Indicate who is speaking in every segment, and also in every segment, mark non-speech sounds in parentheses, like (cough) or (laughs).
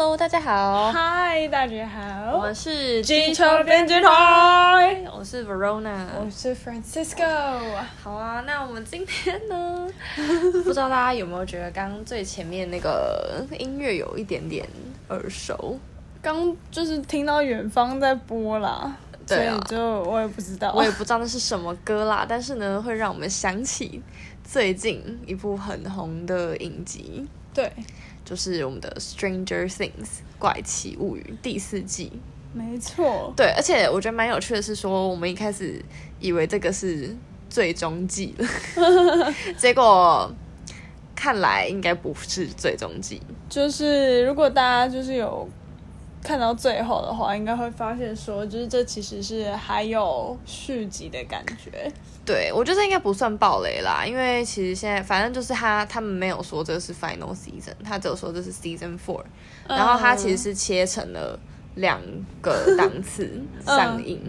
Speaker 1: Hello，大家好。
Speaker 2: Hi，大家好。
Speaker 1: 我们是
Speaker 2: 机车编辑台。
Speaker 1: 我是 Verona，
Speaker 2: 我是 Francisco。
Speaker 1: 好啊，那我们今天呢？(laughs) 不知道大家有没有觉得刚刚最前面那个音乐有一点点耳熟？
Speaker 2: 刚就是听到远方在播啦。对啊，所以就我也不知道，
Speaker 1: 我也不知道那是什么歌啦。但是呢，会让我们想起最近一部很红的影集。
Speaker 2: 对。
Speaker 1: 就是我们的《Stranger Things》怪奇物语第四季，
Speaker 2: 没错。
Speaker 1: 对，而且我觉得蛮有趣的是说，我们一开始以为这个是最终季了，(laughs) 结果看来应该不是最终季。
Speaker 2: 就是如果大家就是有。看到最后的话，应该会发现说，就是这其实是还有续集的感觉。
Speaker 1: 对，我觉得这应该不算暴雷啦，因为其实现在反正就是他他们没有说这是 final season，他只有说这是 season four，然后他其实是切成了两个档次 (laughs) 上映，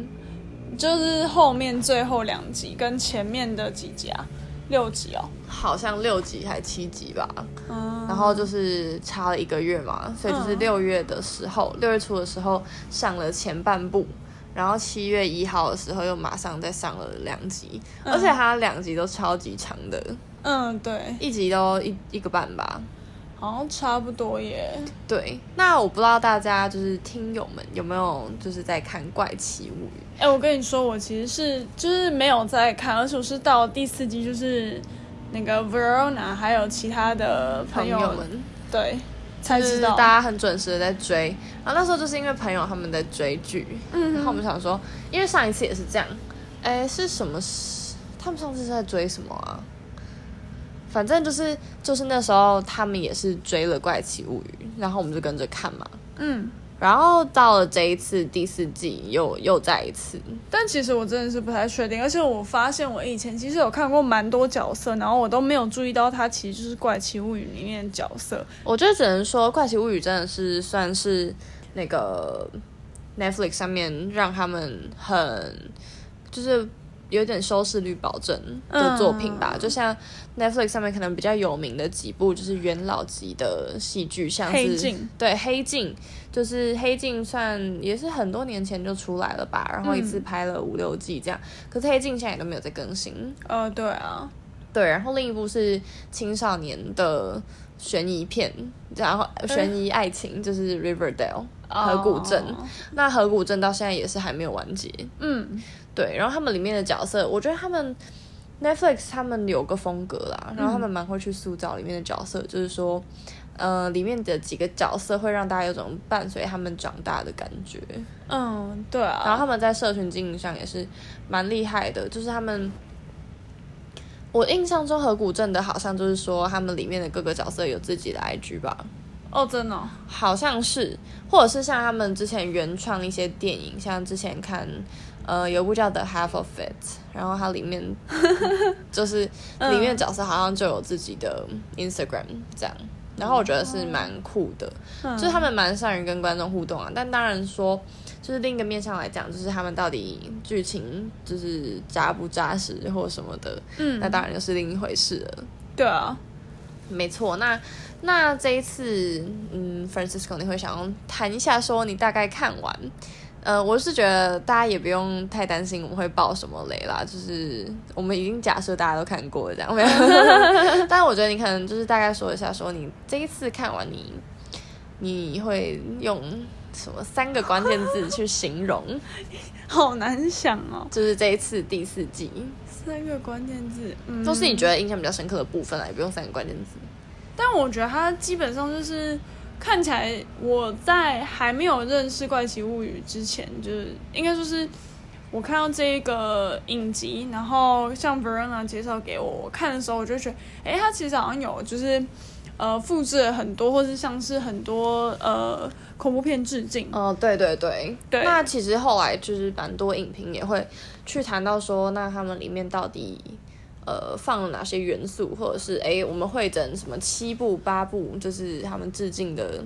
Speaker 2: 嗯，就是后面最后两集跟前面的几集啊。六集哦，
Speaker 1: 好像六集还七集吧，嗯，然后就是差了一个月嘛，所以就是六月的时候，六月初的时候上了前半部，然后七月一号的时候又马上再上了两集，而且它两集都超级长的，
Speaker 2: 嗯，对，
Speaker 1: 一集都一一个半吧。
Speaker 2: 好像差不多耶。
Speaker 1: 对，那我不知道大家就是听友们有没有就是在看《怪奇物语》？
Speaker 2: 哎，我跟你说，我其实是就是没有在看，而且我是到第四季，就是那个 Verona 还有其他的朋友们，友们对才知道
Speaker 1: 大家很准时的在追。然后那时候就是因为朋友他们在追剧，嗯，然后我们想说，因为上一次也是这样，哎，是什么？他们上次是在追什么啊？反正就是就是那时候他们也是追了《怪奇物语》，然后我们就跟着看嘛。嗯，然后到了这一次第四季又又再一次，
Speaker 2: 但其实我真的是不太确定，而且我发现我以前其实有看过蛮多角色，然后我都没有注意到他其实就是《怪奇物语》里面的角色。
Speaker 1: 我觉得只能说《怪奇物语》真的是算是那个 Netflix 上面让他们很就是。有点收视率保证的作品吧，嗯、就像 Netflix 上面可能比较有名的几部，就是元老级的戏剧，像是
Speaker 2: 黑镜，
Speaker 1: 对黑镜，就是黑镜算也是很多年前就出来了吧，然后一次拍了五六季这样，嗯、可是黑镜现在也都没有在更新。
Speaker 2: 哦，对啊，
Speaker 1: 对，然后另一部是青少年的悬疑片，然后悬疑爱情，嗯、就是 Riverdale 河谷镇，哦、那河谷镇到现在也是还没有完结。嗯。对，然后他们里面的角色，我觉得他们 Netflix 他们有个风格啦，然后他们蛮会去塑造里面的角色，嗯、就是说，呃，里面的几个角色会让大家有种伴随他们长大的感觉。
Speaker 2: 嗯，对啊。
Speaker 1: 然后他们在社群经营上也是蛮厉害的，就是他们，我印象中河谷镇的好像就是说他们里面的各个角色有自己的 IG 吧。
Speaker 2: 哦，真的、哦，
Speaker 1: 好像是，或者是像他们之前原创一些电影，像之前看。呃，有部叫《The Half of It》，然后它里面 (laughs) 就是里面的角色好像就有自己的 Instagram 这样，然后我觉得是蛮酷的，嗯、就是他们蛮善于跟观众互动啊。但当然说，就是另一个面向来讲，就是他们到底剧情就是扎不扎实或什么的，嗯，那当然就是另一回事了。
Speaker 2: 对啊，
Speaker 1: 没错。那那这一次，嗯，Francisco，你会想要谈一下，说你大概看完。呃，我是觉得大家也不用太担心我们会爆什么雷啦，就是我们已经假设大家都看过了这样，没有。(laughs) 但是我觉得你可能就是大概说一下，说你这一次看完你，你会用什么三个关键字去形容？(laughs)
Speaker 2: 好难想哦。
Speaker 1: 就是这一次第四季
Speaker 2: 三个关键字，嗯，
Speaker 1: 都是你觉得印象比较深刻的部分啊，也不用三个关键字。
Speaker 2: 但我觉得它基本上就是。看起来我在还没有认识《怪奇物语》之前，就是应该说是我看到这一个影集，然后像 Verona 介绍给我，我看的时候，我就觉得，哎，它其实好像有就是呃复制了很多，或是像是很多呃恐怖片致敬。
Speaker 1: 哦，对对对对。那其实后来就是蛮多影评也会去谈到说，那他们里面到底。呃，放了哪些元素，或者是哎、欸，我们会整什么七部八部，就是他们致敬的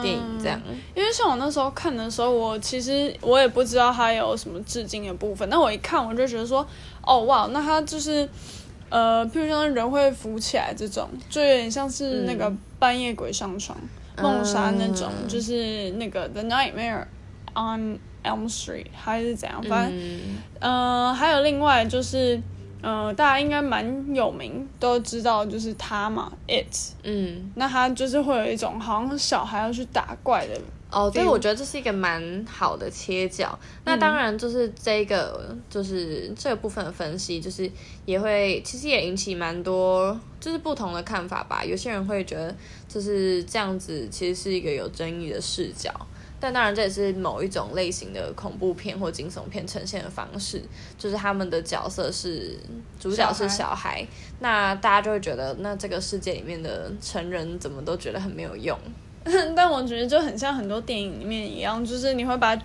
Speaker 1: 电影这样。
Speaker 2: 嗯、因为像我那时候看的时候，我其实我也不知道它有什么致敬的部分。那我一看，我就觉得说，哦哇，那它就是呃，譬如像人会浮起来这种，就有点像是那个半夜鬼上床、梦杀、嗯、那种，就是那个 The Nightmare on Elm Street 还是怎样，反正，嗯、呃，还有另外就是。呃，大家应该蛮有名，都知道就是他嘛，It。嗯，那他就是会有一种好像小孩要去打怪的
Speaker 1: 哦，所以我觉得这是一个蛮好的切角。嗯、那当然就是这个就是这个部分的分析，就是也会其实也引起蛮多就是不同的看法吧。有些人会觉得就是这样子，其实是一个有争议的视角。但当然，这也是某一种类型的恐怖片或惊悚片呈现的方式，就是他们的角色是主角是小孩，那大家就会觉得，那这个世界里面的成人怎么都觉得很没有用。(laughs)
Speaker 2: 但我觉得就很像很多电影里面一样，就是你会把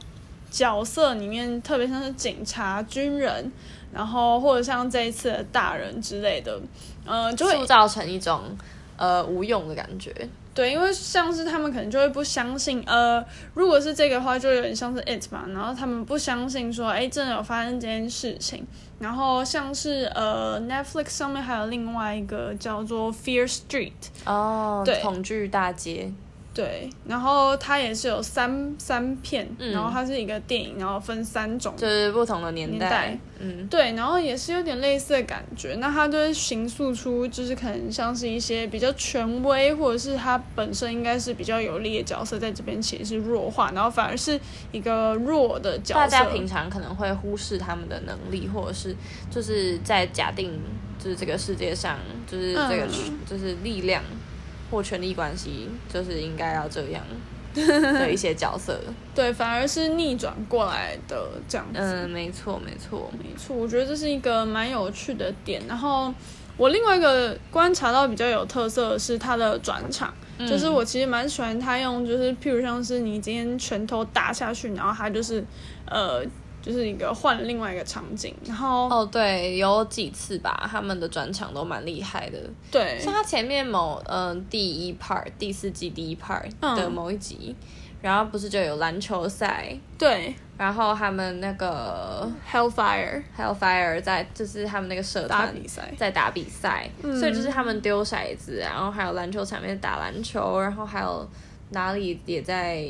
Speaker 2: 角色里面，特别像是警察、军人，然后或者像这一次的大人之类的，呃，就会
Speaker 1: 塑造成一种呃无用的感觉。
Speaker 2: 对，因为像是他们可能就会不相信，呃，如果是这个的话，就有点像是 it 嘛，然后他们不相信说，哎，真的有发生这件事情。然后像是呃，Netflix 上面还有另外一个叫做 Fear Street，
Speaker 1: 哦，对，恐惧大街。
Speaker 2: 对，然后它也是有三三片，嗯、然后它是一个电影，然后分三种，
Speaker 1: 就是不同的年代，年代
Speaker 2: 嗯，对，然后也是有点类似的感觉。那它就是形塑出，就是可能像是一些比较权威，或者是它本身应该是比较有力的角色，在这边其实是弱化，然后反而是一个弱的角色。大
Speaker 1: 家平常可能会忽视他们的能力，或者是就是在假定，就是这个世界上，就是这个、嗯、就是力量。或权力关系就是应该要这样 (laughs) 的一些角色，
Speaker 2: 对，反而是逆转过来的这样子。
Speaker 1: 嗯，没错，没错，
Speaker 2: 没错。我觉得这是一个蛮有趣的点。然后我另外一个观察到比较有特色的是他的转场，嗯、就是我其实蛮喜欢他用，就是譬如像是你今天拳头打下去，然后他就是呃。就是一个换另外一个场景，然后
Speaker 1: 哦对，有几次吧，他们的转场都蛮厉害的。
Speaker 2: 对，
Speaker 1: 像他前面某嗯、呃、第一 part 第四季第一 part 的某一集，嗯、然后不是就有篮球赛？
Speaker 2: 对，
Speaker 1: 然后他们那个
Speaker 2: Hellfire
Speaker 1: Hellfire 在就是他们那个社团
Speaker 2: 比赛
Speaker 1: 在打比赛，嗯、所以就是他们丢骰子，然后还有篮球场面打篮球，然后还有。哪里也在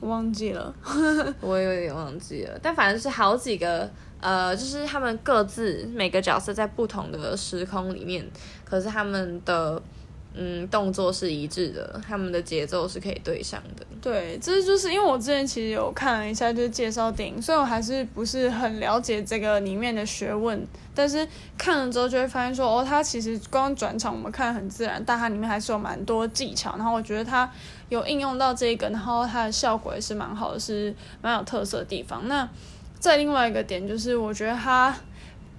Speaker 2: 忘记了，(laughs)
Speaker 1: 我也有点忘记了。但反正是好几个，呃，就是他们各自每个角色在不同的时空里面，可是他们的。嗯，动作是一致的，他们的节奏是可以对上的。
Speaker 2: 对，这就是因为我之前其实有看了一下，就是介绍电影，所以我还是不是很了解这个里面的学问。但是看了之后就会发现说，哦，它其实光转场我们看很自然，但它里面还是有蛮多技巧。然后我觉得它有应用到这个，然后它的效果也是蛮好的，是蛮有特色的地方。那再另外一个点就是，我觉得它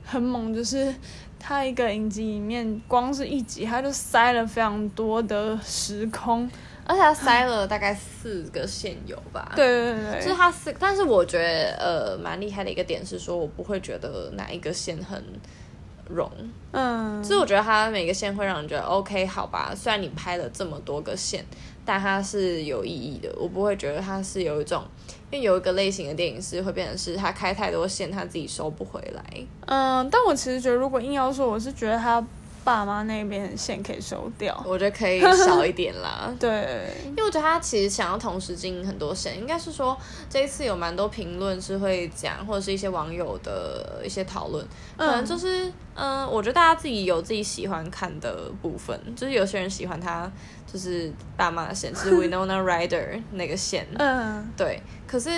Speaker 2: 很猛，就是。他一个影集里面，光是一集他就塞了非常多的时空，
Speaker 1: 而且他塞了大概四个线有吧？
Speaker 2: 对对对，
Speaker 1: 就是他四，但是我觉得呃蛮厉害的一个点是说，我不会觉得哪一个线很融，嗯，就是我觉得他每个线会让人觉得 OK 好吧，虽然你拍了这么多个线。但它是有意义的，我不会觉得它是有一种，因为有一个类型的电影是会变成是他开太多线，他自己收不回来。
Speaker 2: 嗯，但我其实觉得，如果硬要说，我是觉得他爸妈那边的线可以收掉，
Speaker 1: 我觉得可以少一点啦。(laughs)
Speaker 2: 对，
Speaker 1: 因为我觉得他其实想要同时经营很多线，应该是说这一次有蛮多评论是会讲，或者是一些网友的一些讨论，可能就是嗯，嗯，我觉得大家自己有自己喜欢看的部分，就是有些人喜欢他。就是爸妈的线，是 Winona Ryder (laughs) 那个线，嗯，对。可是，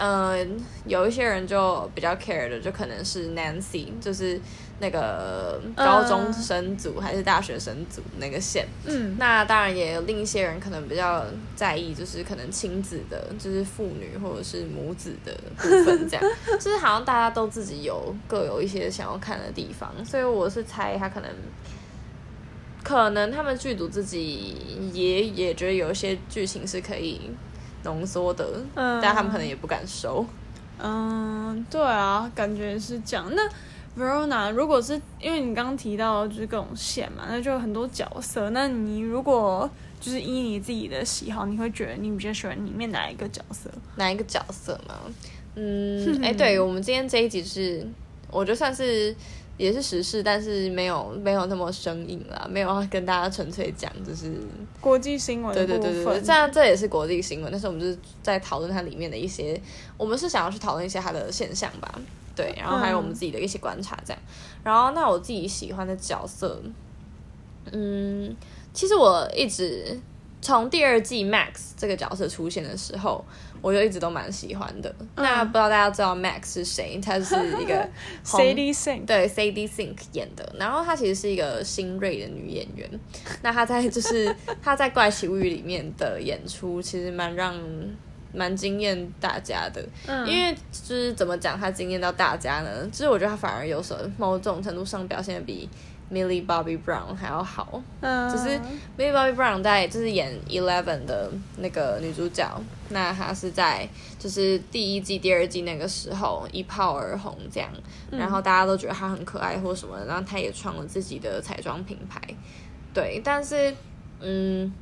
Speaker 1: 嗯，有一些人就比较 care 的，就可能是 Nancy，就是那个高中生组还是大学生组那个线。嗯，那当然也有另一些人可能比较在意，就是可能亲子的，就是父女或者是母子的部分，这样。(laughs) 就是好像大家都自己有各有一些想要看的地方，所以我是猜他可能。可能他们剧组自己也也觉得有一些剧情是可以浓缩的，嗯，但他们可能也不敢收。
Speaker 2: 嗯，对啊，感觉是这样。那 Verona，如果是因为你刚刚提到就是各种线嘛，那就有很多角色。那你如果就是依你自己的喜好，你会觉得你比较喜欢里面哪一个角色？
Speaker 1: 哪一个角色吗？嗯，(laughs) 哎、欸，对，我们今天这一集是，我觉得算是。也是时事，但是没有没有那么生硬啦，没有跟大家纯粹讲就是
Speaker 2: 国际新闻。
Speaker 1: 对对对对对，这样这也是国际新闻，但是我们就是在讨论它里面的一些，我们是想要去讨论一些它的现象吧，对，然后还有我们自己的一些观察这样。嗯、然后那我自己喜欢的角色，嗯，其实我一直从第二季 Max 这个角色出现的时候。我就一直都蛮喜欢的。嗯、那不知道大家知道 Max 是谁？他是一个 (laughs)
Speaker 2: Sadie Sink
Speaker 1: 对 Sadie Sink 演的。然后她其实是一个新锐的女演员。那她在就是 (laughs) 她在《怪奇物语》里面的演出，其实蛮让蛮惊艳大家的。嗯、因为就是怎么讲，他惊艳到大家呢？就是我觉得他反而有时候某种程度上表现的比。Millie Bobby Brown 还要好，嗯，只是 Millie Bobby Brown 在就是演 Eleven 的那个女主角，那她是在就是第一季、第二季那个时候一炮而红这样，然后大家都觉得她很可爱或什么，然后她也创了自己的彩妆品牌，对，但是嗯，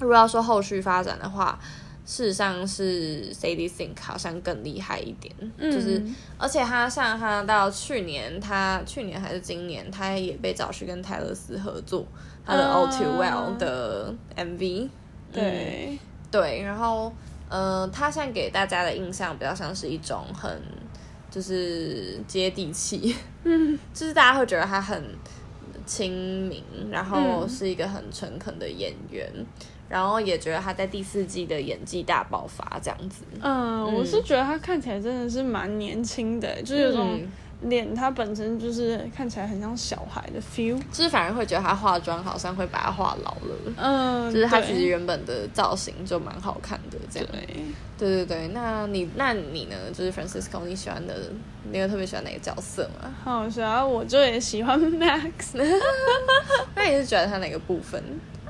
Speaker 1: 如果要说后续发展的话。事实上是 Sadie Sink 好像更厉害一点，嗯、就是而且他像他到去年，他去年还是今年，他也被找去跟泰勒斯合作他的 All Too Well 的 MV，、啊、对、嗯、对，然后呃，他现在给大家的印象比较像是一种很就是接地气，嗯，(laughs) 就是大家会觉得他很亲民，然后是一个很诚恳的演员。嗯然后也觉得他在第四季的演技大爆发，这样子。
Speaker 2: 嗯，嗯，我是觉得他看起来真的是蛮年轻的，就是有种脸，他本身就是看起来很像小孩的 feel。
Speaker 1: 就是反而会觉得他化妆好像会把他化老了。嗯，就是他其实原本的造型就蛮好看的，这样。对，对对对。那你那你呢？就是 Francisco，你喜欢的，你有特别喜欢哪个角色吗？
Speaker 2: 好，喜欢我就也喜欢 Max。(laughs)
Speaker 1: 那你是觉得他哪个部分？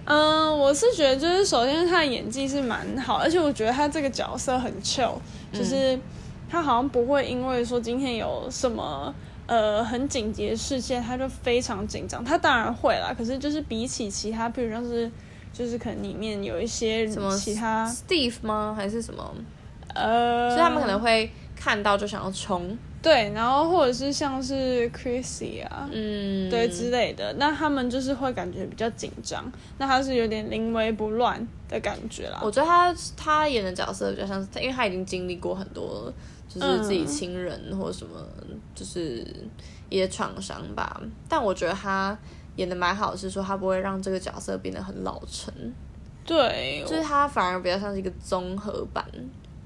Speaker 2: 嗯，我是觉得就是首先他的演技是蛮好，而且我觉得他这个角色很 chill，就是他好像不会因为说今天有什么呃很紧急的事件，他就非常紧张。他当然会啦，可是就是比起其他，比如像是就是可能里面有一些什么其他
Speaker 1: Steve 吗？还是什么？呃，所以他们可能会看到就想要冲。
Speaker 2: 对，然后或者是像是 Chrissy 啊，嗯，对之类的，那他们就是会感觉比较紧张，那他是有点临危不乱的感觉啦。
Speaker 1: 我觉得他他演的角色比较像是，因为他已经经历过很多，就是自己亲人或什么，就是一些创伤吧。嗯、但我觉得他演的蛮好，是说他不会让这个角色变得很老成，
Speaker 2: 对，
Speaker 1: 就是他反而比较像是一个综合版，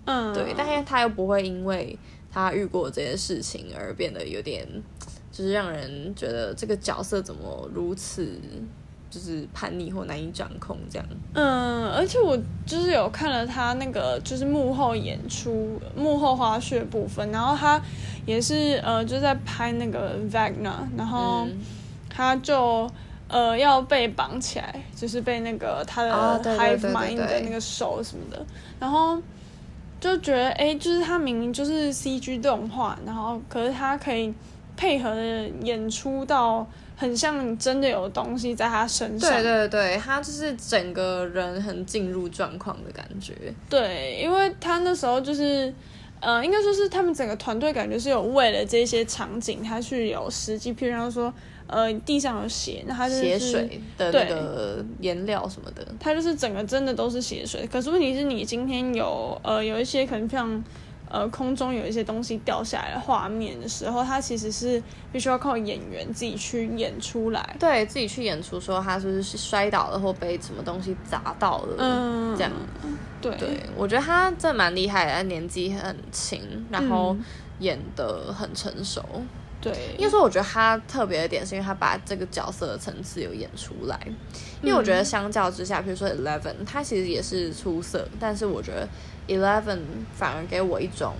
Speaker 1: 嗯，对，但是他又不会因为。他遇过这些事情而变得有点，(tsk) 就是让人觉得这个角色怎么如此就是叛逆或难以掌控这样。
Speaker 2: 嗯，而且我就是有看了他那个就是幕后演出、幕后花絮部分，然后他也是呃就在拍那个 Vagna，然后他就呃要被绑起来，就是被那个他的 Hive Mind 的那个手什么的，然后。就觉得哎、欸，就是他明明就是 CG 动画，然后可是他可以配合的演出到很像真的有东西在他身上。
Speaker 1: 对对对，他就是整个人很进入状况的感觉。
Speaker 2: 对，因为他那时候就是，呃，应该说是他们整个团队感觉是有为了这些场景，他去有实际，譬如说。呃，地上有血，那它就是血
Speaker 1: 水的那个颜料什么的，
Speaker 2: 它就是整个真的都是血水。可是问题是你今天有呃有一些可能像呃空中有一些东西掉下来的画面的时候，它其实是必须要靠演员自己去演出来，
Speaker 1: 对自己去演出，说他是不是摔倒了或被什么东西砸到了，嗯，这样，
Speaker 2: 对，
Speaker 1: 对我觉得他真的蛮厉害的，他年纪很轻，然后演的很成熟。
Speaker 2: 对，
Speaker 1: 因为说我觉得他特别的点是因为他把这个角色的层次有演出来，因为我觉得相较之下，比如说 Eleven，他其实也是出色，但是我觉得 Eleven 反而给我一种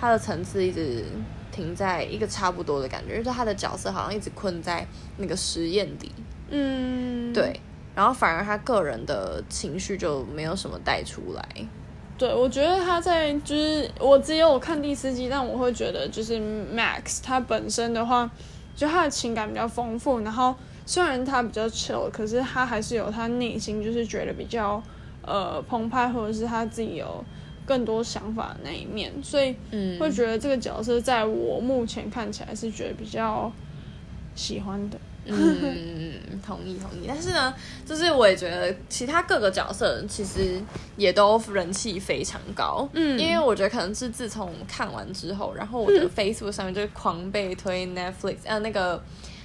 Speaker 1: 他的层次一直停在一个差不多的感觉，就是他的角色好像一直困在那个实验里，嗯，对，然后反而他个人的情绪就没有什么带出来。
Speaker 2: 对，我觉得他在就是我只有看第四季，但我会觉得就是 Max 他本身的话，就他的情感比较丰富，然后虽然他比较 chill，可是他还是有他内心就是觉得比较呃澎湃，或者是他自己有更多想法的那一面，所以会觉得这个角色在我目前看起来是觉得比较喜欢的。
Speaker 1: 嗯，同意同意。但是呢，就是我也觉得其他各个角色其实也都人气非常高。嗯，因为我觉得可能是自从看完之后，然后我的 Facebook 上面就是狂被推 Netflix，呃那个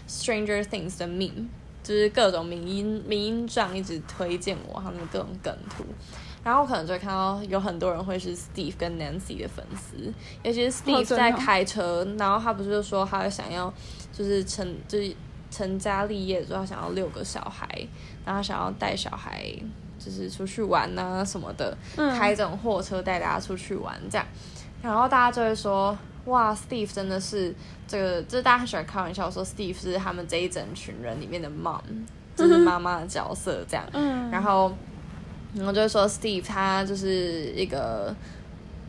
Speaker 1: Stranger Things 的 meme，就是各种迷因迷因帐一直推荐我他们的各种梗图。然后可能就会看到有很多人会是 Steve 跟 Nancy 的粉丝，尤其是 Steve 在开车，然后他不是就说他想要就是成就是成家立业之后想要六个小孩，然后想要带小孩就是出去玩啊什么的，开这种货车带大家出去玩这样，然后大家就会说哇 Steve 真的是这个，就是大家很喜欢开玩笑说 Steve 是他们这一整群人里面的 mom，(laughs) 就是妈妈的角色这样，然后。然后就是说，Steve 他就是一个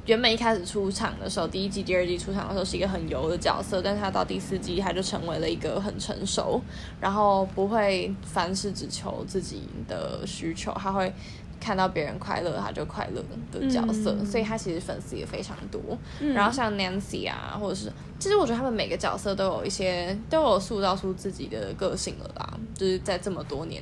Speaker 1: 原本一开始出场的时候，第一季、第二季出场的时候是一个很油的角色，但是他到第四季他就成为了一个很成熟，然后不会凡事只求自己的需求，他会。看到别人快乐，他就快乐的角色，嗯、所以他其实粉丝也非常多。嗯、然后像 Nancy 啊，或者是，其实我觉得他们每个角色都有一些都有塑造出自己的个性了啦。就是在这么多年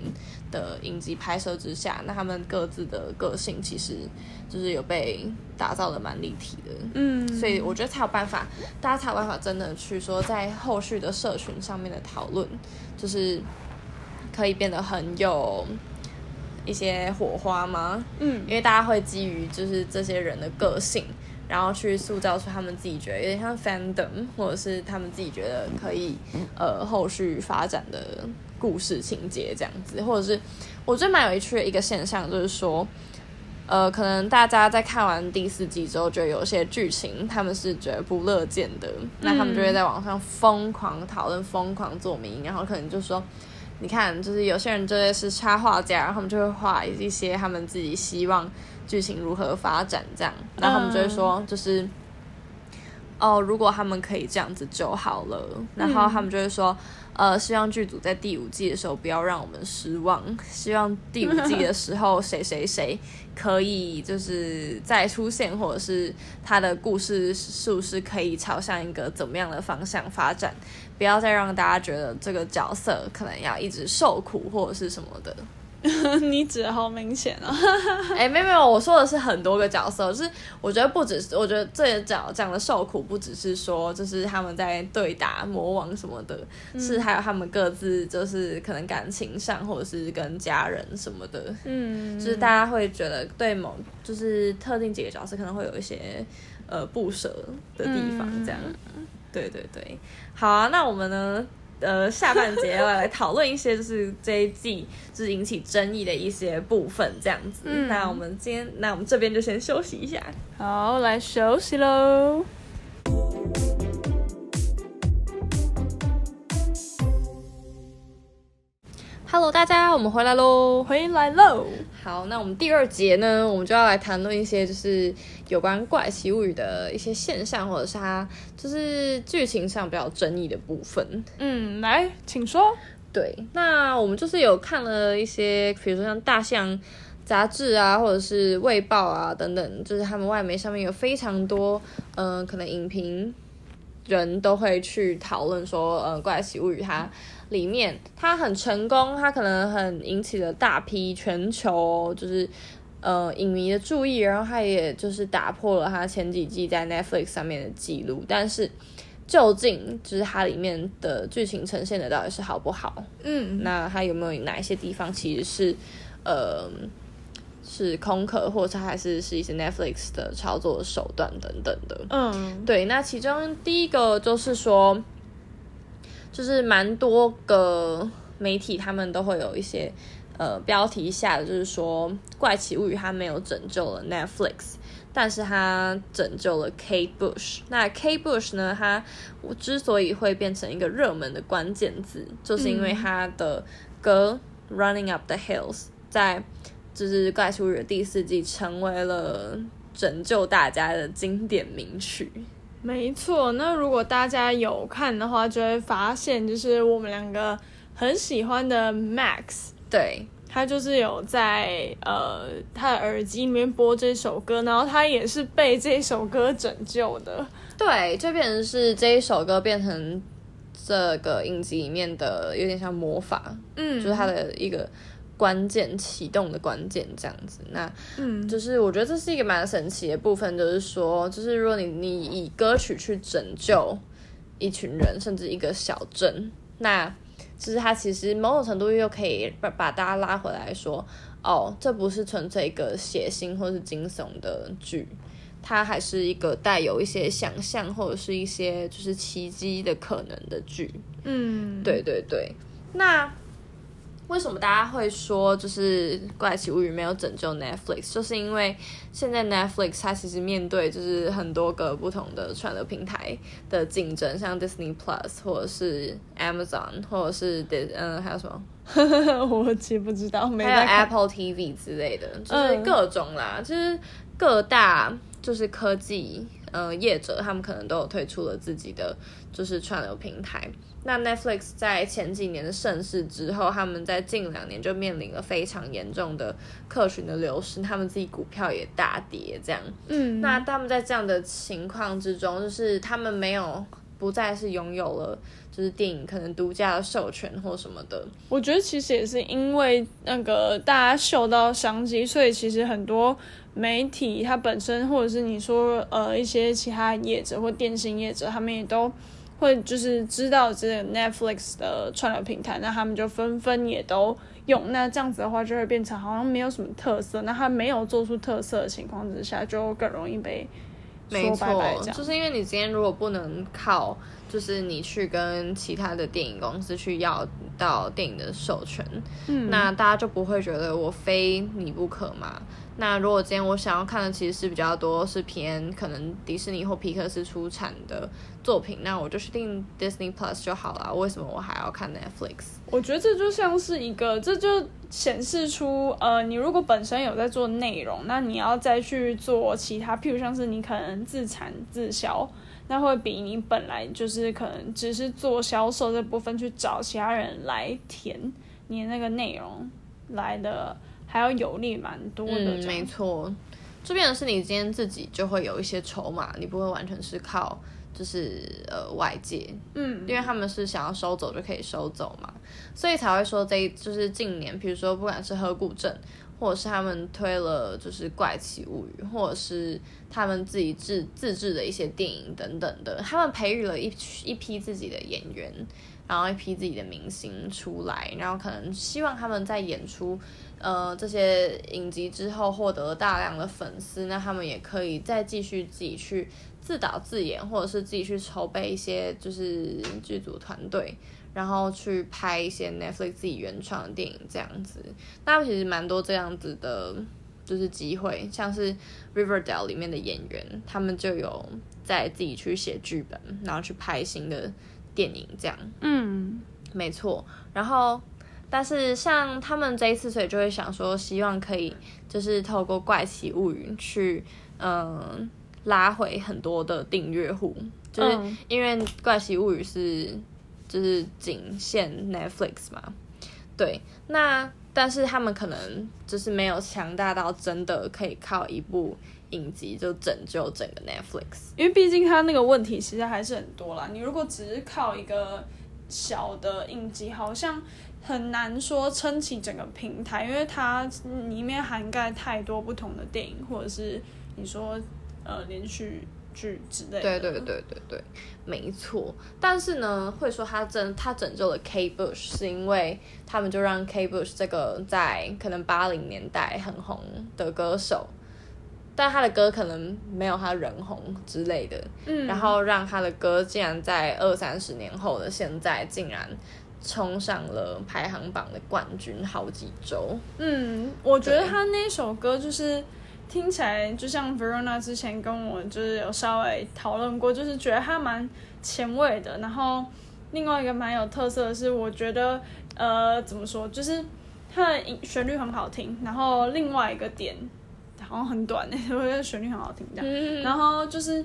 Speaker 1: 的影集拍摄之下，那他们各自的个性其实就是有被打造的蛮立体的。嗯，所以我觉得才有办法，大家才有办法真的去说，在后续的社群上面的讨论，就是可以变得很有。一些火花吗？嗯，因为大家会基于就是这些人的个性，然后去塑造出他们自己觉得有点像 fandom，或者是他们自己觉得可以呃后续发展的故事情节这样子，或者是我觉得蛮有趣的一个现象，就是说呃，可能大家在看完第四季之后，觉得有些剧情他们是觉得不乐见的，嗯、那他们就会在网上疯狂讨论、疯狂做名，然后可能就说。你看，就是有些人真的是插画家，然后他们就会画一些他们自己希望剧情如何发展这样，然后他们就会说，就是、嗯、哦，如果他们可以这样子就好了。然后他们就会说，呃，希望剧组在第五季的时候不要让我们失望，(laughs) 希望第五季的时候 (laughs) 谁谁谁可以就是再出现，或者是他的故事是不是可以朝向一个怎么样的方向发展。不要再让大家觉得这个角色可能要一直受苦或者是什么的。(laughs)
Speaker 2: 你指的好明显啊！(laughs)
Speaker 1: 哎、欸，没有没有，我说的是很多个角色，就是我觉得不只是，我觉得这个角讲的受苦不只是说，就是他们在对打魔王什么的，嗯、是还有他们各自就是可能感情上或者是跟家人什么的，嗯，就是大家会觉得对某就是特定几个角色可能会有一些呃不舍的地方，这样。嗯对对对，好啊，那我们呢？呃，下半节要来讨论一些就是这一季就是引起争议的一些部分，这样子。嗯，那我们今天，那我们这边就先休息一下。
Speaker 2: 好，来休息喽。
Speaker 1: Hello，大家，我们回来喽，
Speaker 2: 回来喽。
Speaker 1: 好，那我们第二节呢，我们就要来谈论一些就是有关《怪奇物语》的一些现象，或者是它就是剧情上比较争议的部分。
Speaker 2: 嗯，来，请说。
Speaker 1: 对，那我们就是有看了一些，比如说像《大象》杂志啊，或者是《卫报》啊等等，就是他们外媒上面有非常多，嗯、呃，可能影评人都会去讨论说，嗯、呃，《怪奇物语》它。里面它很成功，它可能很引起了大批全球就是呃影迷的注意，然后它也就是打破了它前几季在 Netflix 上面的记录。但是究竟就是它里面的剧情呈现的到底是好不好？嗯，那它有没有哪一些地方其实是呃是空壳，或者还是是一些 Netflix 的操作手段等等的？嗯，对。那其中第一个就是说。就是蛮多个媒体，他们都会有一些呃标题下的，就是说《怪奇物语》它没有拯救了 Netflix，但是它拯救了 Kate Bush。那 Kate Bush 呢，它之所以会变成一个热门的关键字，就是因为它的歌《Running Up the Hills》在就是《怪奇物语》第四季成为了拯救大家的经典名曲。
Speaker 2: 没错，那如果大家有看的话，就会发现，就是我们两个很喜欢的 Max，
Speaker 1: 对，
Speaker 2: 他就是有在呃他的耳机里面播这首歌，然后他也是被这首歌拯救的，
Speaker 1: 对，就变成是这一首歌变成这个影集里面的有点像魔法，
Speaker 2: 嗯，
Speaker 1: 就是他的一个关键启动的关键这样子。那嗯，就是我觉得这是一个蛮神奇的部分，就是说，就是如果你你以歌曲去拯救一群人，甚至一个小镇，那就是它其实某种程度又可以把把大家拉回来说，哦，这不是纯粹一个血腥或是惊悚的剧。它还是一个带有一些想象或者是一些就是奇迹的可能的剧，
Speaker 2: 嗯，
Speaker 1: 对对对。那为什么大家会说就是《怪奇物语》没有拯救 Netflix？就是因为现在 Netflix 它其实面对就是很多个不同的串流平台的竞争，像 Disney Plus 或者是 Amazon 或者是嗯、呃、还有什么？(laughs)
Speaker 2: 我其实不知道，没
Speaker 1: 还有 Apple TV 之类的，就是各种啦，嗯、就是各大。就是科技呃业者，他们可能都有推出了自己的就是串流平台。那 Netflix 在前几年的盛世之后，他们在近两年就面临了非常严重的客群的流失，他们自己股票也大跌，这样。
Speaker 2: 嗯，
Speaker 1: 那他们在这样的情况之中，就是他们没有不再是拥有了就是电影可能独家的授权或什么的。
Speaker 2: 我觉得其实也是因为那个大家嗅到商机，所以其实很多。媒体它本身，或者是你说呃一些其他业者或电信业者，他们也都会就是知道这个 Netflix 的串流平台，那他们就纷纷也都用。那这样子的话，就会变成好像没有什么特色。那它没有做出特色的情况之下，就更容易被。
Speaker 1: 没错，就是因为你今天如果不能靠，就是你去跟其他的电影公司去要到电影的授权，
Speaker 2: 嗯，
Speaker 1: 那大家就不会觉得我非你不可嘛。那如果今天我想要看的其实是比较多是偏可能迪士尼或皮克斯出产的作品，那我就去订 Disney Plus 就好了。为什么我还要看 Netflix？
Speaker 2: 我觉得这就像是一个，这就显示出呃，你如果本身有在做内容，那你要再去做其他，譬如像是你可能自产自销，那会比你本来就是可能只是做销售这部分去找其他人来填你那个内容来的。还要有利蛮多的，
Speaker 1: 嗯，没错，这边的是你今天自己就会有一些筹码，你不会完全是靠就是呃外界，
Speaker 2: 嗯，
Speaker 1: 因为他们是想要收走就可以收走嘛，所以才会说这就是近年，比如说不管是河谷镇，或者是他们推了就是怪奇物语，或者是他们自己制自制的一些电影等等的，他们培育了一一批自己的演员，然后一批自己的明星出来，然后可能希望他们在演出。呃，这些影集之后获得大量的粉丝，那他们也可以再继续自己去自导自演，或者是自己去筹备一些就是剧组团队，然后去拍一些 Netflix 自己原创的电影这样子。那其实蛮多这样子的，就是机会，像是 Riverdale 里面的演员，他们就有在自己去写剧本，然后去拍新的电影这样。
Speaker 2: 嗯，
Speaker 1: 没错，然后。但是像他们这一次，所以就会想说，希望可以就是透过《怪奇物语》去，嗯，拉回很多的订阅户，就是因为《怪奇物语》是就是仅限 Netflix 嘛，对。那但是他们可能就是没有强大到真的可以靠一部影集就拯救整个 Netflix，
Speaker 2: 因为毕竟它那个问题其实还是很多啦。你如果只是靠一个小的影集，好像。很难说撑起整个平台，因为它里面涵盖太多不同的电影，或者是你说呃连续剧之类的。
Speaker 1: 对对对对对，没错。但是呢，会说他真他拯救了 Kate Bush，是因为他们就让 Kate Bush 这个在可能八零年代很红的歌手，但他的歌可能没有他人红之类的。
Speaker 2: 嗯。
Speaker 1: 然后让他的歌竟然在二三十年后的现在竟然。冲上了排行榜的冠军好几周。
Speaker 2: 嗯，我觉得他那首歌就是听起来就像 Verona 之前跟我就是有稍微讨论过，就是觉得他蛮前卫的。然后另外一个蛮有特色的是，我觉得呃怎么说，就是他的旋律很好听。然后另外一个点好像很短，(laughs) 我觉得旋律很好听这样。
Speaker 1: 嗯。
Speaker 2: 然后就是。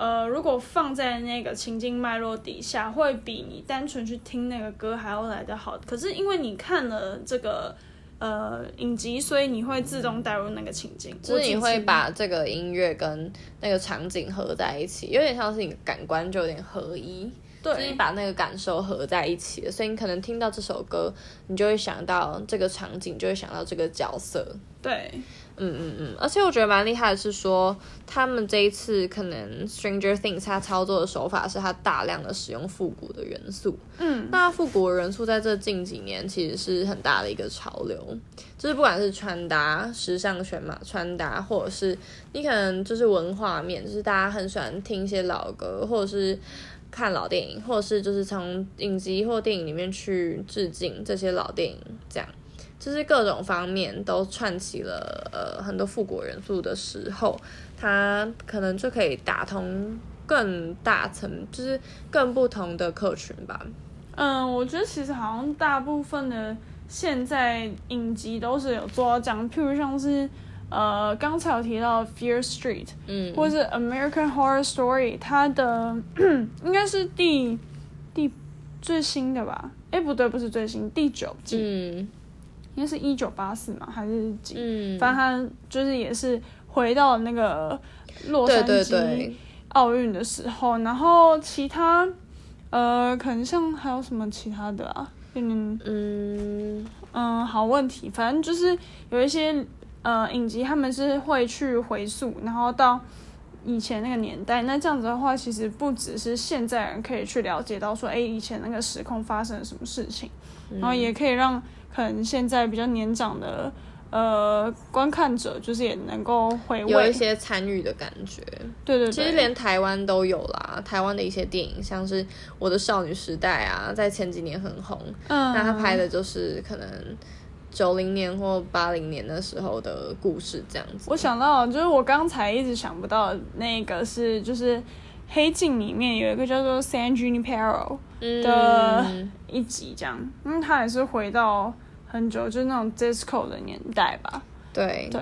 Speaker 2: 呃，如果放在那个情境脉络底下，会比你单纯去听那个歌还要来得好。可是因为你看了这个呃影集，所以你会自动带入那个情境，
Speaker 1: 就是你会把这个音乐跟那个场景合在一起，有点像是你感官就有点合一。
Speaker 2: 对，
Speaker 1: 就是你把那个感受合在一起了，所以你可能听到这首歌，你就会想到这个场景，就会想到这个角色。
Speaker 2: 对。
Speaker 1: 嗯嗯嗯，而且我觉得蛮厉害的是说，他们这一次可能 Stranger Things 它操作的手法是它大量的使用复古的元素。
Speaker 2: 嗯，
Speaker 1: 那复古的元素在这近几年其实是很大的一个潮流，就是不管是穿搭、时尚选嘛，穿搭，或者是你可能就是文化面，就是大家很喜欢听一些老歌，或者是看老电影，或者是就是从影集或电影里面去致敬这些老电影，这样。就是各种方面都串起了呃很多复古元素的时候，它可能就可以打通更大层，就是更不同的客群吧。
Speaker 2: 嗯，我觉得其实好像大部分的现在影集都是有做到这样，譬如像是呃刚才有提到 Fear Street，嗯，或者是 American Horror Story，它的 (clears throat) 应该是第第最新的吧？哎，不对，不是最新，第九季。嗯应该是一九八四嘛，还是几？嗯，反正他就是也是回到那个洛杉矶奥运的时候，对对对，然后其他呃，可能像还有什么其他的啊？嗯嗯嗯，好问题，反正就是有一些呃影集，他们是会去回溯，然后到以前那个年代。那这样子的话，其实不只是现在人可以去了解到说，哎，以前那个时空发生了什么事情，嗯、然后也可以让。可能现在比较年长的呃观看者，就是也能够回味，
Speaker 1: 有一些参与的感觉。
Speaker 2: 对，对对，
Speaker 1: 其实连台湾都有啦。台湾的一些电影，像是《我的少女时代》啊，在前几年很红。嗯，那他拍的就是可能九零年或八零年的时候的故事，这样子。
Speaker 2: 我想到，就是我刚才一直想不到那个是，就是《黑镜》里面有一个叫做 San Junipero 的一集，这样，嗯，他也是回到。很久，就是那种 disco 的年代吧。
Speaker 1: 对
Speaker 2: 对，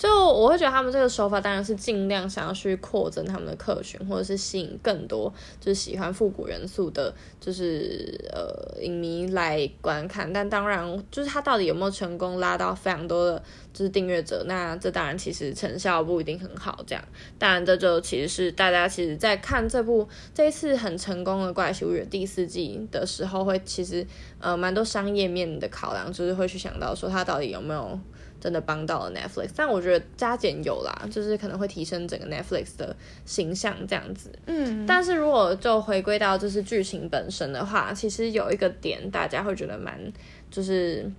Speaker 1: 就我会觉得他们这个手法当然是尽量想要去扩增他们的客群，或者是吸引更多就是喜欢复古元素的，就是呃影迷来观看。但当然，就是他到底有没有成功拉到非常多的就是订阅者，那这当然其实成效不一定很好。这样，当然这就其实是大家其实在看这部这一次很成功的《怪奇物语》第四季的时候，会其实呃蛮多商业面的考量，就是会去想到说他到底有没有。真的帮到了 Netflix，但我觉得加减有啦，就是可能会提升整个 Netflix 的形象这样子。嗯，但是如果就回归到就是剧情本身的话，其实有一个点大家会觉得蛮就是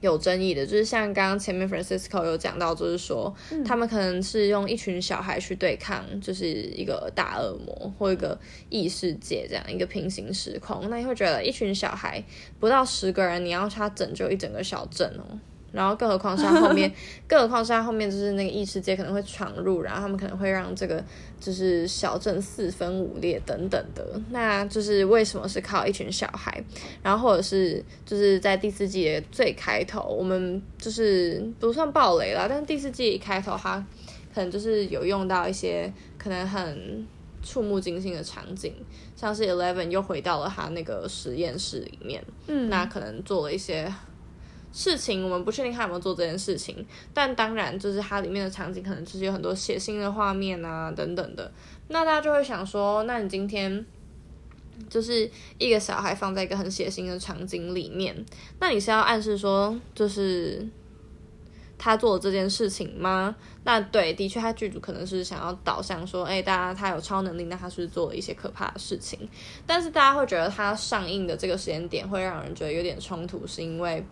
Speaker 1: 有争议的，就是像刚刚前面 Francisco 有讲到，就是说、嗯、他们可能是用一群小孩去对抗，就是一个大恶魔或一个异世界这样一个平行时空，那你会觉得一群小孩不到十个人，你要他拯救一整个小镇哦。然后，更何况是他后面，(laughs) 更何况是他后面就是那个异世界可能会闯入，然后他们可能会让这个就是小镇四分五裂等等的。那就是为什么是靠一群小孩？然后或者是就是在第四季的最开头，我们就是不算暴雷了，但是第四季一开头他可能就是有用到一些可能很触目惊心的场景，像是 Eleven 又回到了他那个实验室里面，嗯，那可能做了一些。事情我们不确定他有没有做这件事情，但当然就是它里面的场景可能就是有很多血腥的画面啊等等的，那大家就会想说，那你今天就是一个小孩放在一个很血腥的场景里面，那你是要暗示说就是他做了这件事情吗？那对，的确他剧组可能是想要导向说，哎，大家他有超能力，那他是不是做了一些可怕的事情？但是大家会觉得他上映的这个时间点会让人觉得有点冲突，是因为。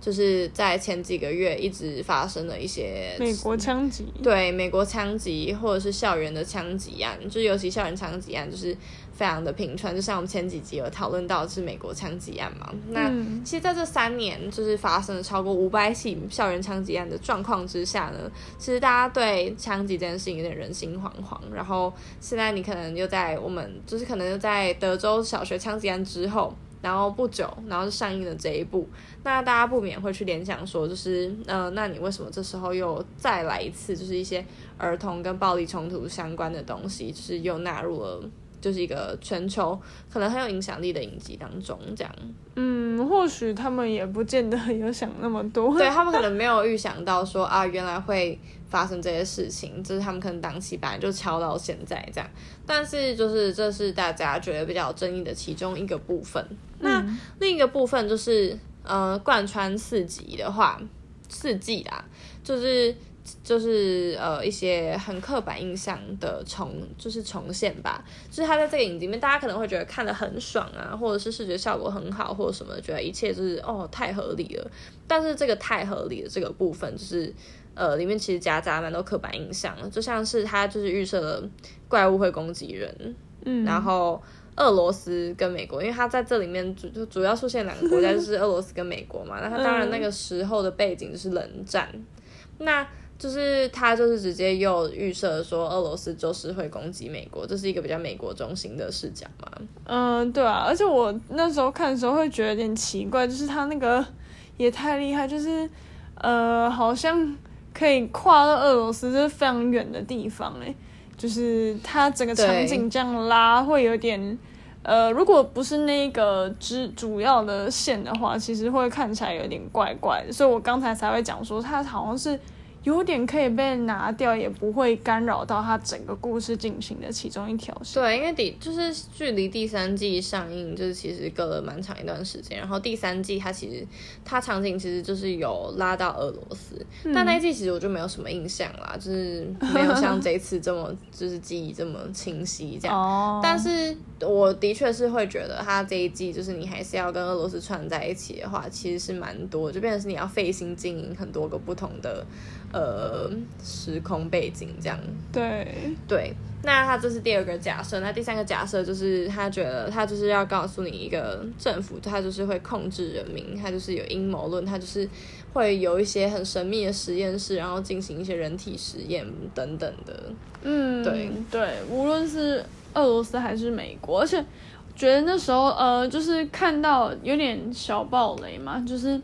Speaker 1: 就是在前几个月一直发生的一些
Speaker 2: 美国枪击，
Speaker 1: 对美国枪击或者是校园的枪击案，就是尤其校园枪击案就是非常的频传。就像我们前几集有讨论到是美国枪击案嘛，那其实在这三年就是发生了超过五百起校园枪击案的状况之下呢，其实大家对枪击这件事情有点人心惶惶。然后现在你可能又在我们就是可能又在德州小学枪击案之后。然后不久，然后就上映了这一部，那大家不免会去联想说，就是，呃，那你为什么这时候又再来一次，就是一些儿童跟暴力冲突相关的东西，就是又纳入了就是一个全球可能很有影响力的影集当中，这样。
Speaker 2: 嗯，或许他们也不见得有想那么多，
Speaker 1: 对，他们可能没有预想到说啊，原来会发生这些事情，就是他们可能档期本来就敲到现在这样。但是就是这是大家觉得比较有争议的其中一个部分。嗯、那另一个部分就是呃，贯穿四集的话，四季啦，就是。就是呃一些很刻板印象的重，就是重现吧。就是他在这个影集里面，大家可能会觉得看得很爽啊，或者是视觉效果很好，或者什么的，觉得一切就是哦太合理了。但是这个太合理的这个部分，就是呃里面其实夹杂蛮多刻板印象的，就像是他就是预设了怪物会攻击人，嗯，然后俄罗斯跟美国，因为他在这里面主就主要出现两个国家，就是俄罗斯跟美国嘛。(laughs) 那他当然那个时候的背景就是冷战，那。就是他就是直接又预设说俄罗斯就是会攻击美国，这是一个比较美国中心的视角嘛。
Speaker 2: 嗯，对啊，而且我那时候看的时候会觉得有点奇怪，就是他那个也太厉害，就是呃，好像可以跨到俄罗斯就是非常远的地方诶，就是它整个场景这样拉会有点呃，如果不是那个主主要的线的话，其实会看起来有点怪怪的，所以我刚才才会讲说它好像是。有点可以被拿掉，也不会干扰到它整个故事进行的其中一条线。
Speaker 1: 对，因为第就是距离第三季上映，就是其实隔了蛮长一段时间。然后第三季它其实它场景其实就是有拉到俄罗斯，嗯、但那一季其实我就没有什么印象啦，就是没有像这一次这么就是记忆这么清晰这样。哦。但是我的确是会觉得，它这一季就是你还是要跟俄罗斯串在一起的话，其实是蛮多，就变成是你要费心经营很多个不同的。呃，时空背景这样，
Speaker 2: 对
Speaker 1: 对，那他这是第二个假设，那第三个假设就是他觉得他就是要告诉你一个政府，他就是会控制人民，他就是有阴谋论，他就是会有一些很神秘的实验室，然后进行一些人体实验等等的。
Speaker 2: 嗯，对对，无论是俄罗斯还是美国，而且觉得那时候呃，就是看到有点小暴雷嘛，就是。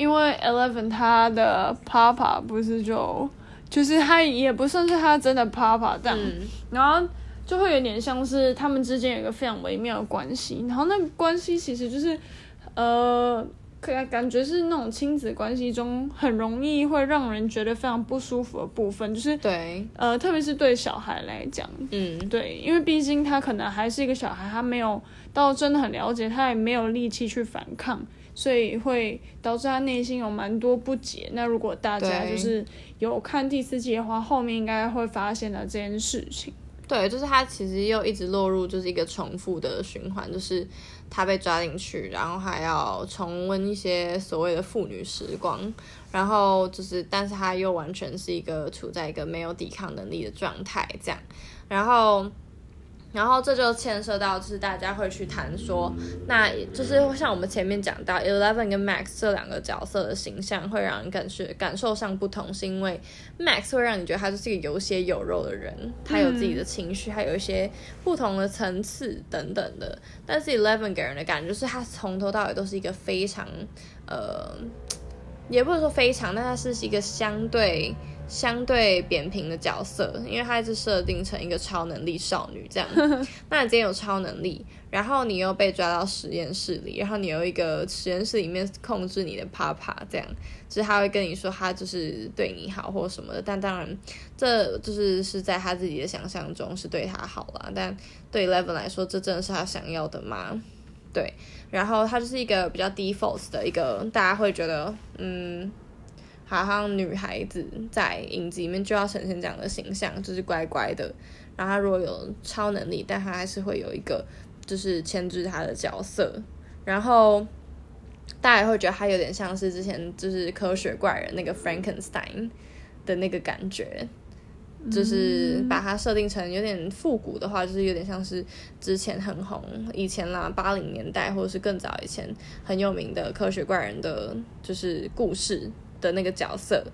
Speaker 2: 因为 Eleven 他的 Papa 不是就就是他也不算是他真的 Papa 这样，嗯、然后就会有点像是他们之间有一个非常微妙的关系，然后那个关系其实就是呃，感感觉是那种亲子关系中很容易会让人觉得非常不舒服的部分，就是
Speaker 1: 对。
Speaker 2: 呃，特别是对小孩来讲，嗯，对，因为毕竟他可能还是一个小孩，他没有到真的很了解，他也没有力气去反抗。所以会导致他内心有蛮多不解。那如果大家就是有看第四季的话，后面应该会发现了这件事情。
Speaker 1: 对，就是他其实又一直落入就是一个重复的循环，就是他被抓进去，然后还要重温一些所谓的父女时光，然后就是，但是他又完全是一个处在一个没有抵抗能力的状态，这样，然后。然后这就牵涉到，就是大家会去谈说，那就是像我们前面讲到，Eleven 跟 Max 这两个角色的形象会让人感觉感受上不同，是因为 Max 会让你觉得他就是一个有血有肉的人，他有自己的情绪，还有一些不同的层次等等的。但是 Eleven 给人的感觉是他从头到尾都是一个非常，呃，也不是说非常，但他是一个相对。相对扁平的角色，因为他一直设定成一个超能力少女这样。(laughs) 那你今天有超能力，然后你又被抓到实验室里，然后你有一个实验室里面控制你的 Papa 这样，就是他会跟你说他就是对你好或什么的。但当然，这就是是在他自己的想象中是对他好了，但对 Eleven 来说，这真的是他想要的吗？对。然后他就是一个比较 default 的一个，大家会觉得嗯。好像女孩子在影集里面就要呈现这样的形象，就是乖乖的。然后她如果有超能力，但她还是会有一个就是牵制她的角色。然后大家会觉得她有点像是之前就是科学怪人那个 Frankenstein 的那个感觉，就是把它设定成有点复古的话，就是有点像是之前很红以前啦，八零年代或者是更早以前很有名的科学怪人的就是故事。的那个角色，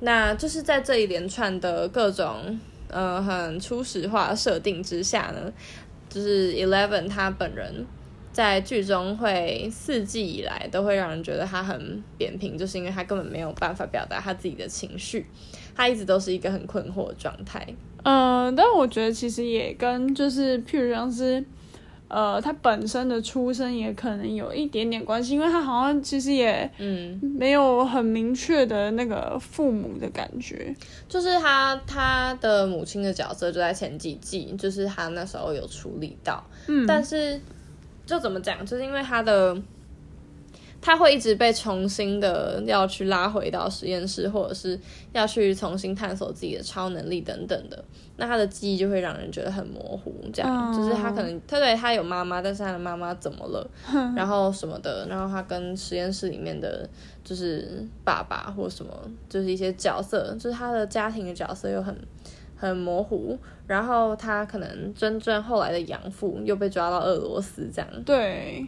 Speaker 1: 那就是在这一连串的各种呃很初始化设定之下呢，就是 Eleven 他本人在剧中会四季以来都会让人觉得他很扁平，就是因为他根本没有办法表达他自己的情绪。他一直都是一个很困惑的状态。
Speaker 2: 嗯，但我觉得其实也跟就是譬如像是。呃，他本身的出身也可能有一点点关系，因为他好像其实也嗯。没有很明确的那个父母的感觉，
Speaker 1: 嗯、就是他他的母亲的角色就在前几季，就是他那时候有处理到，嗯，但是就怎么讲，就是因为他的。他会一直被重新的要去拉回到实验室，或者是要去重新探索自己的超能力等等的。那他的记忆就会让人觉得很模糊，这样、oh. 就是他可能他对他有妈妈，但是他的妈妈怎么了，然后什么的，然后他跟实验室里面的就是爸爸或什么，就是一些角色，就是他的家庭的角色又很很模糊。然后他可能真正后来的养父又被抓到俄罗斯，这样
Speaker 2: 对。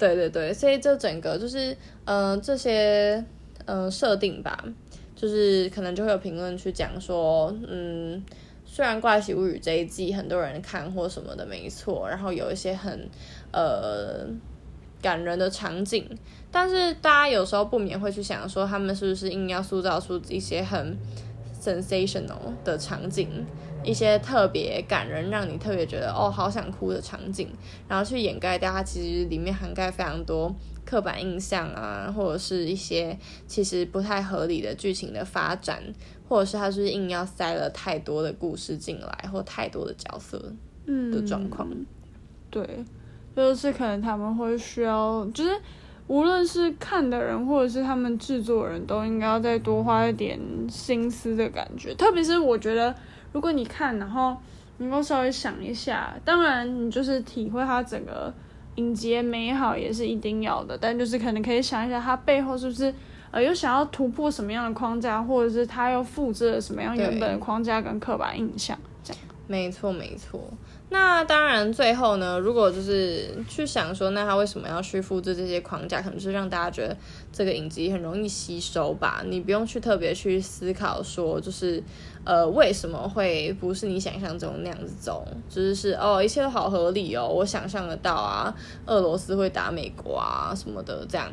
Speaker 1: 对对对，所以这整个就是，嗯、呃，这些，嗯、呃，设定吧，就是可能就会有评论去讲说，嗯，虽然《怪奇物语》这一季很多人看或什么的没错，然后有一些很，呃，感人的场景，但是大家有时候不免会去想说，他们是不是硬要塑造出一些很 sensational 的场景？一些特别感人，让你特别觉得哦，好想哭的场景，然后去掩盖掉它其实里面涵盖非常多刻板印象啊，或者是一些其实不太合理的剧情的发展，或者是他是硬要塞了太多的故事进来，或太多的角色的状
Speaker 2: 况。对，就是可能他们会需要，就是无论是看的人或者是他们制作人都应该要再多花一点心思的感觉，特别是我觉得。如果你看，然后能够稍微想一下，当然你就是体会它整个影集美好也是一定要的，但就是可能可以想一下，它背后是不是呃又想要突破什么样的框架，或者是它又复制了什么样原本的框架跟刻板印象，这样。
Speaker 1: 没错，没错。那当然，最后呢，如果就是去想说，那他为什么要去复制这些框架？可能是让大家觉得这个影集很容易吸收吧。你不用去特别去思考说，就是呃，为什么会不是你想象中那样子走？就是是哦，一切都好合理哦，我想象得到啊，俄罗斯会打美国啊什么的，这样。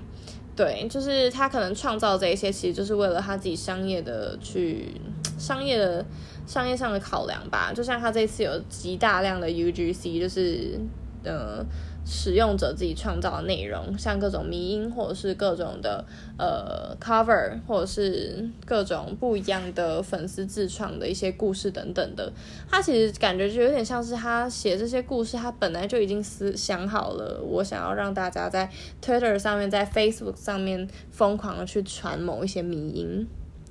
Speaker 1: 对，就是他可能创造这一些，其实就是为了他自己商业的去商业的。商业上的考量吧，就像他这次有极大量的 UGC，就是呃使用者自己创造的内容，像各种迷因或者是各种的呃 cover，或者是各种不一样的粉丝自创的一些故事等等的。他其实感觉就有点像是他写这些故事，他本来就已经思想好了，我想要让大家在 Twitter 上面，在 Facebook 上面疯狂的去传某一些迷因。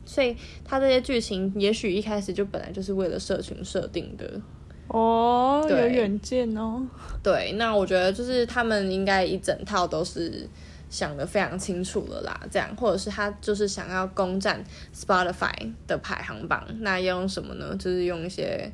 Speaker 1: 所以他这些剧情也许一开始就本来就是为了社群设定的
Speaker 2: 哦，有远见哦。
Speaker 1: 对，那我觉得就是他们应该一整套都是想的非常清楚了啦，这样，或者是他就是想要攻占 Spotify 的排行榜，那要用什么呢？就是用一些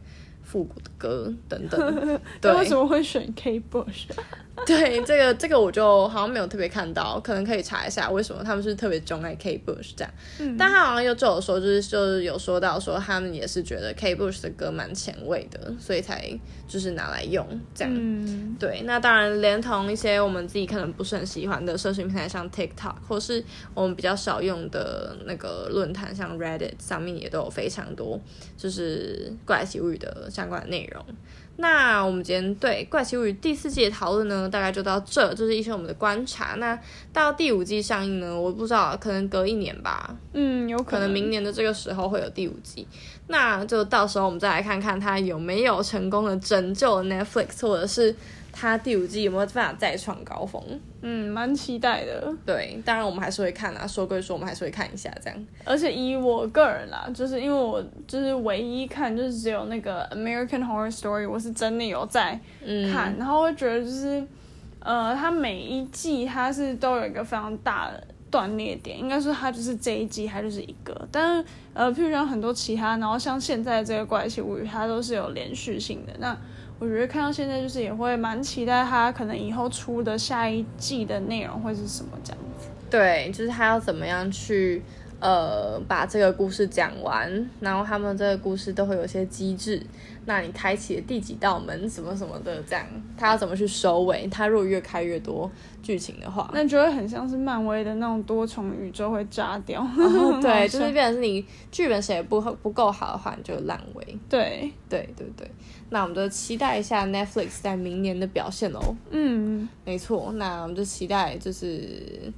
Speaker 1: 复古的歌等等。(laughs) 对，
Speaker 2: 为什么会选 Kate Bush？(laughs)
Speaker 1: 对，这个这个我就好像没有特别看到，可能可以查一下为什么他们是特别钟爱 Kate Bush 这样。嗯、但他好像又就有说，就是就是有说到说他们也是觉得 Kate Bush 的歌蛮前卫的，所以才就是拿来用这样。嗯、对，那当然连同一些我们自己可能不是很喜欢的社群平台，像 TikTok 或是我们比较少用的那个论坛，像 Reddit 上面也都有非常多就是怪奇物语的相关的内容。那我们今天对《怪奇物语》第四季的讨论呢，大概就到这，就是一些我们的观察。那到第五季上映呢，我不知道，可能隔一年吧。
Speaker 2: 嗯，有可能，
Speaker 1: 可能明年的这个时候会有第五季。那就到时候我们再来看看它有没有成功的拯救 Netflix，或者是。他第五季有没有办法再创高峰？
Speaker 2: 嗯，蛮期待的。
Speaker 1: 对，当然我们还是会看啊。说归说，我们还是会看一下这样。
Speaker 2: 而且以我个人啦，就是因为我就是唯一看，就是只有那个《American Horror Story》，我是真的有在看，嗯、然后我觉得就是，呃，它每一季它是都有一个非常大的断裂点，应该说它就是这一季它就是一个，但是呃，譬如像很多其他，然后像现在这个《怪奇物语》，它都是有连续性的那。我觉得看到现在就是也会蛮期待他可能以后出的下一季的内容会是什么这样子。
Speaker 1: 对，就是他要怎么样去呃把这个故事讲完，然后他们这个故事都会有一些机制。那你开启了第几道门，什么什么的，这样他要怎么去收尾？他如果越开越多剧情的话，
Speaker 2: 那就会很像是漫威的那种多重宇宙会炸掉。(laughs)
Speaker 1: 哦、对，就是变成是你剧本写不不够好的话，你就烂尾。
Speaker 2: 对
Speaker 1: 对对对，那我们就期待一下 Netflix 在明年的表现喽。
Speaker 2: 嗯，
Speaker 1: 没错，那我们就期待就是。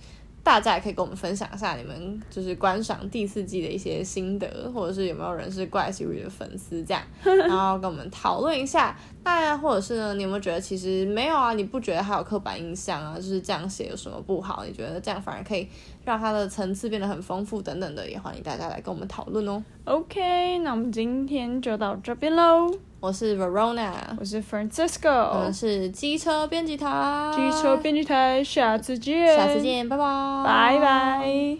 Speaker 1: 大家也可以跟我们分享一下你们就是观赏第四季的一些心得，或者是有没有人是怪奇物语的粉丝这样，(laughs) 然后跟我们讨论一下。那或者是呢，你有没有觉得其实没有啊？你不觉得还有刻板印象啊？就是这样写有什么不好？你觉得这样反而可以让它的层次变得很丰富等等的，也欢迎大家来跟我们讨论哦。
Speaker 2: OK，那我们今天就到这边喽。
Speaker 1: 我是 Verona，
Speaker 2: 我是 Francisco，
Speaker 1: 我们是机车编辑台，
Speaker 2: 机车编辑台，下次见，
Speaker 1: 下次见，拜拜，
Speaker 2: 拜拜。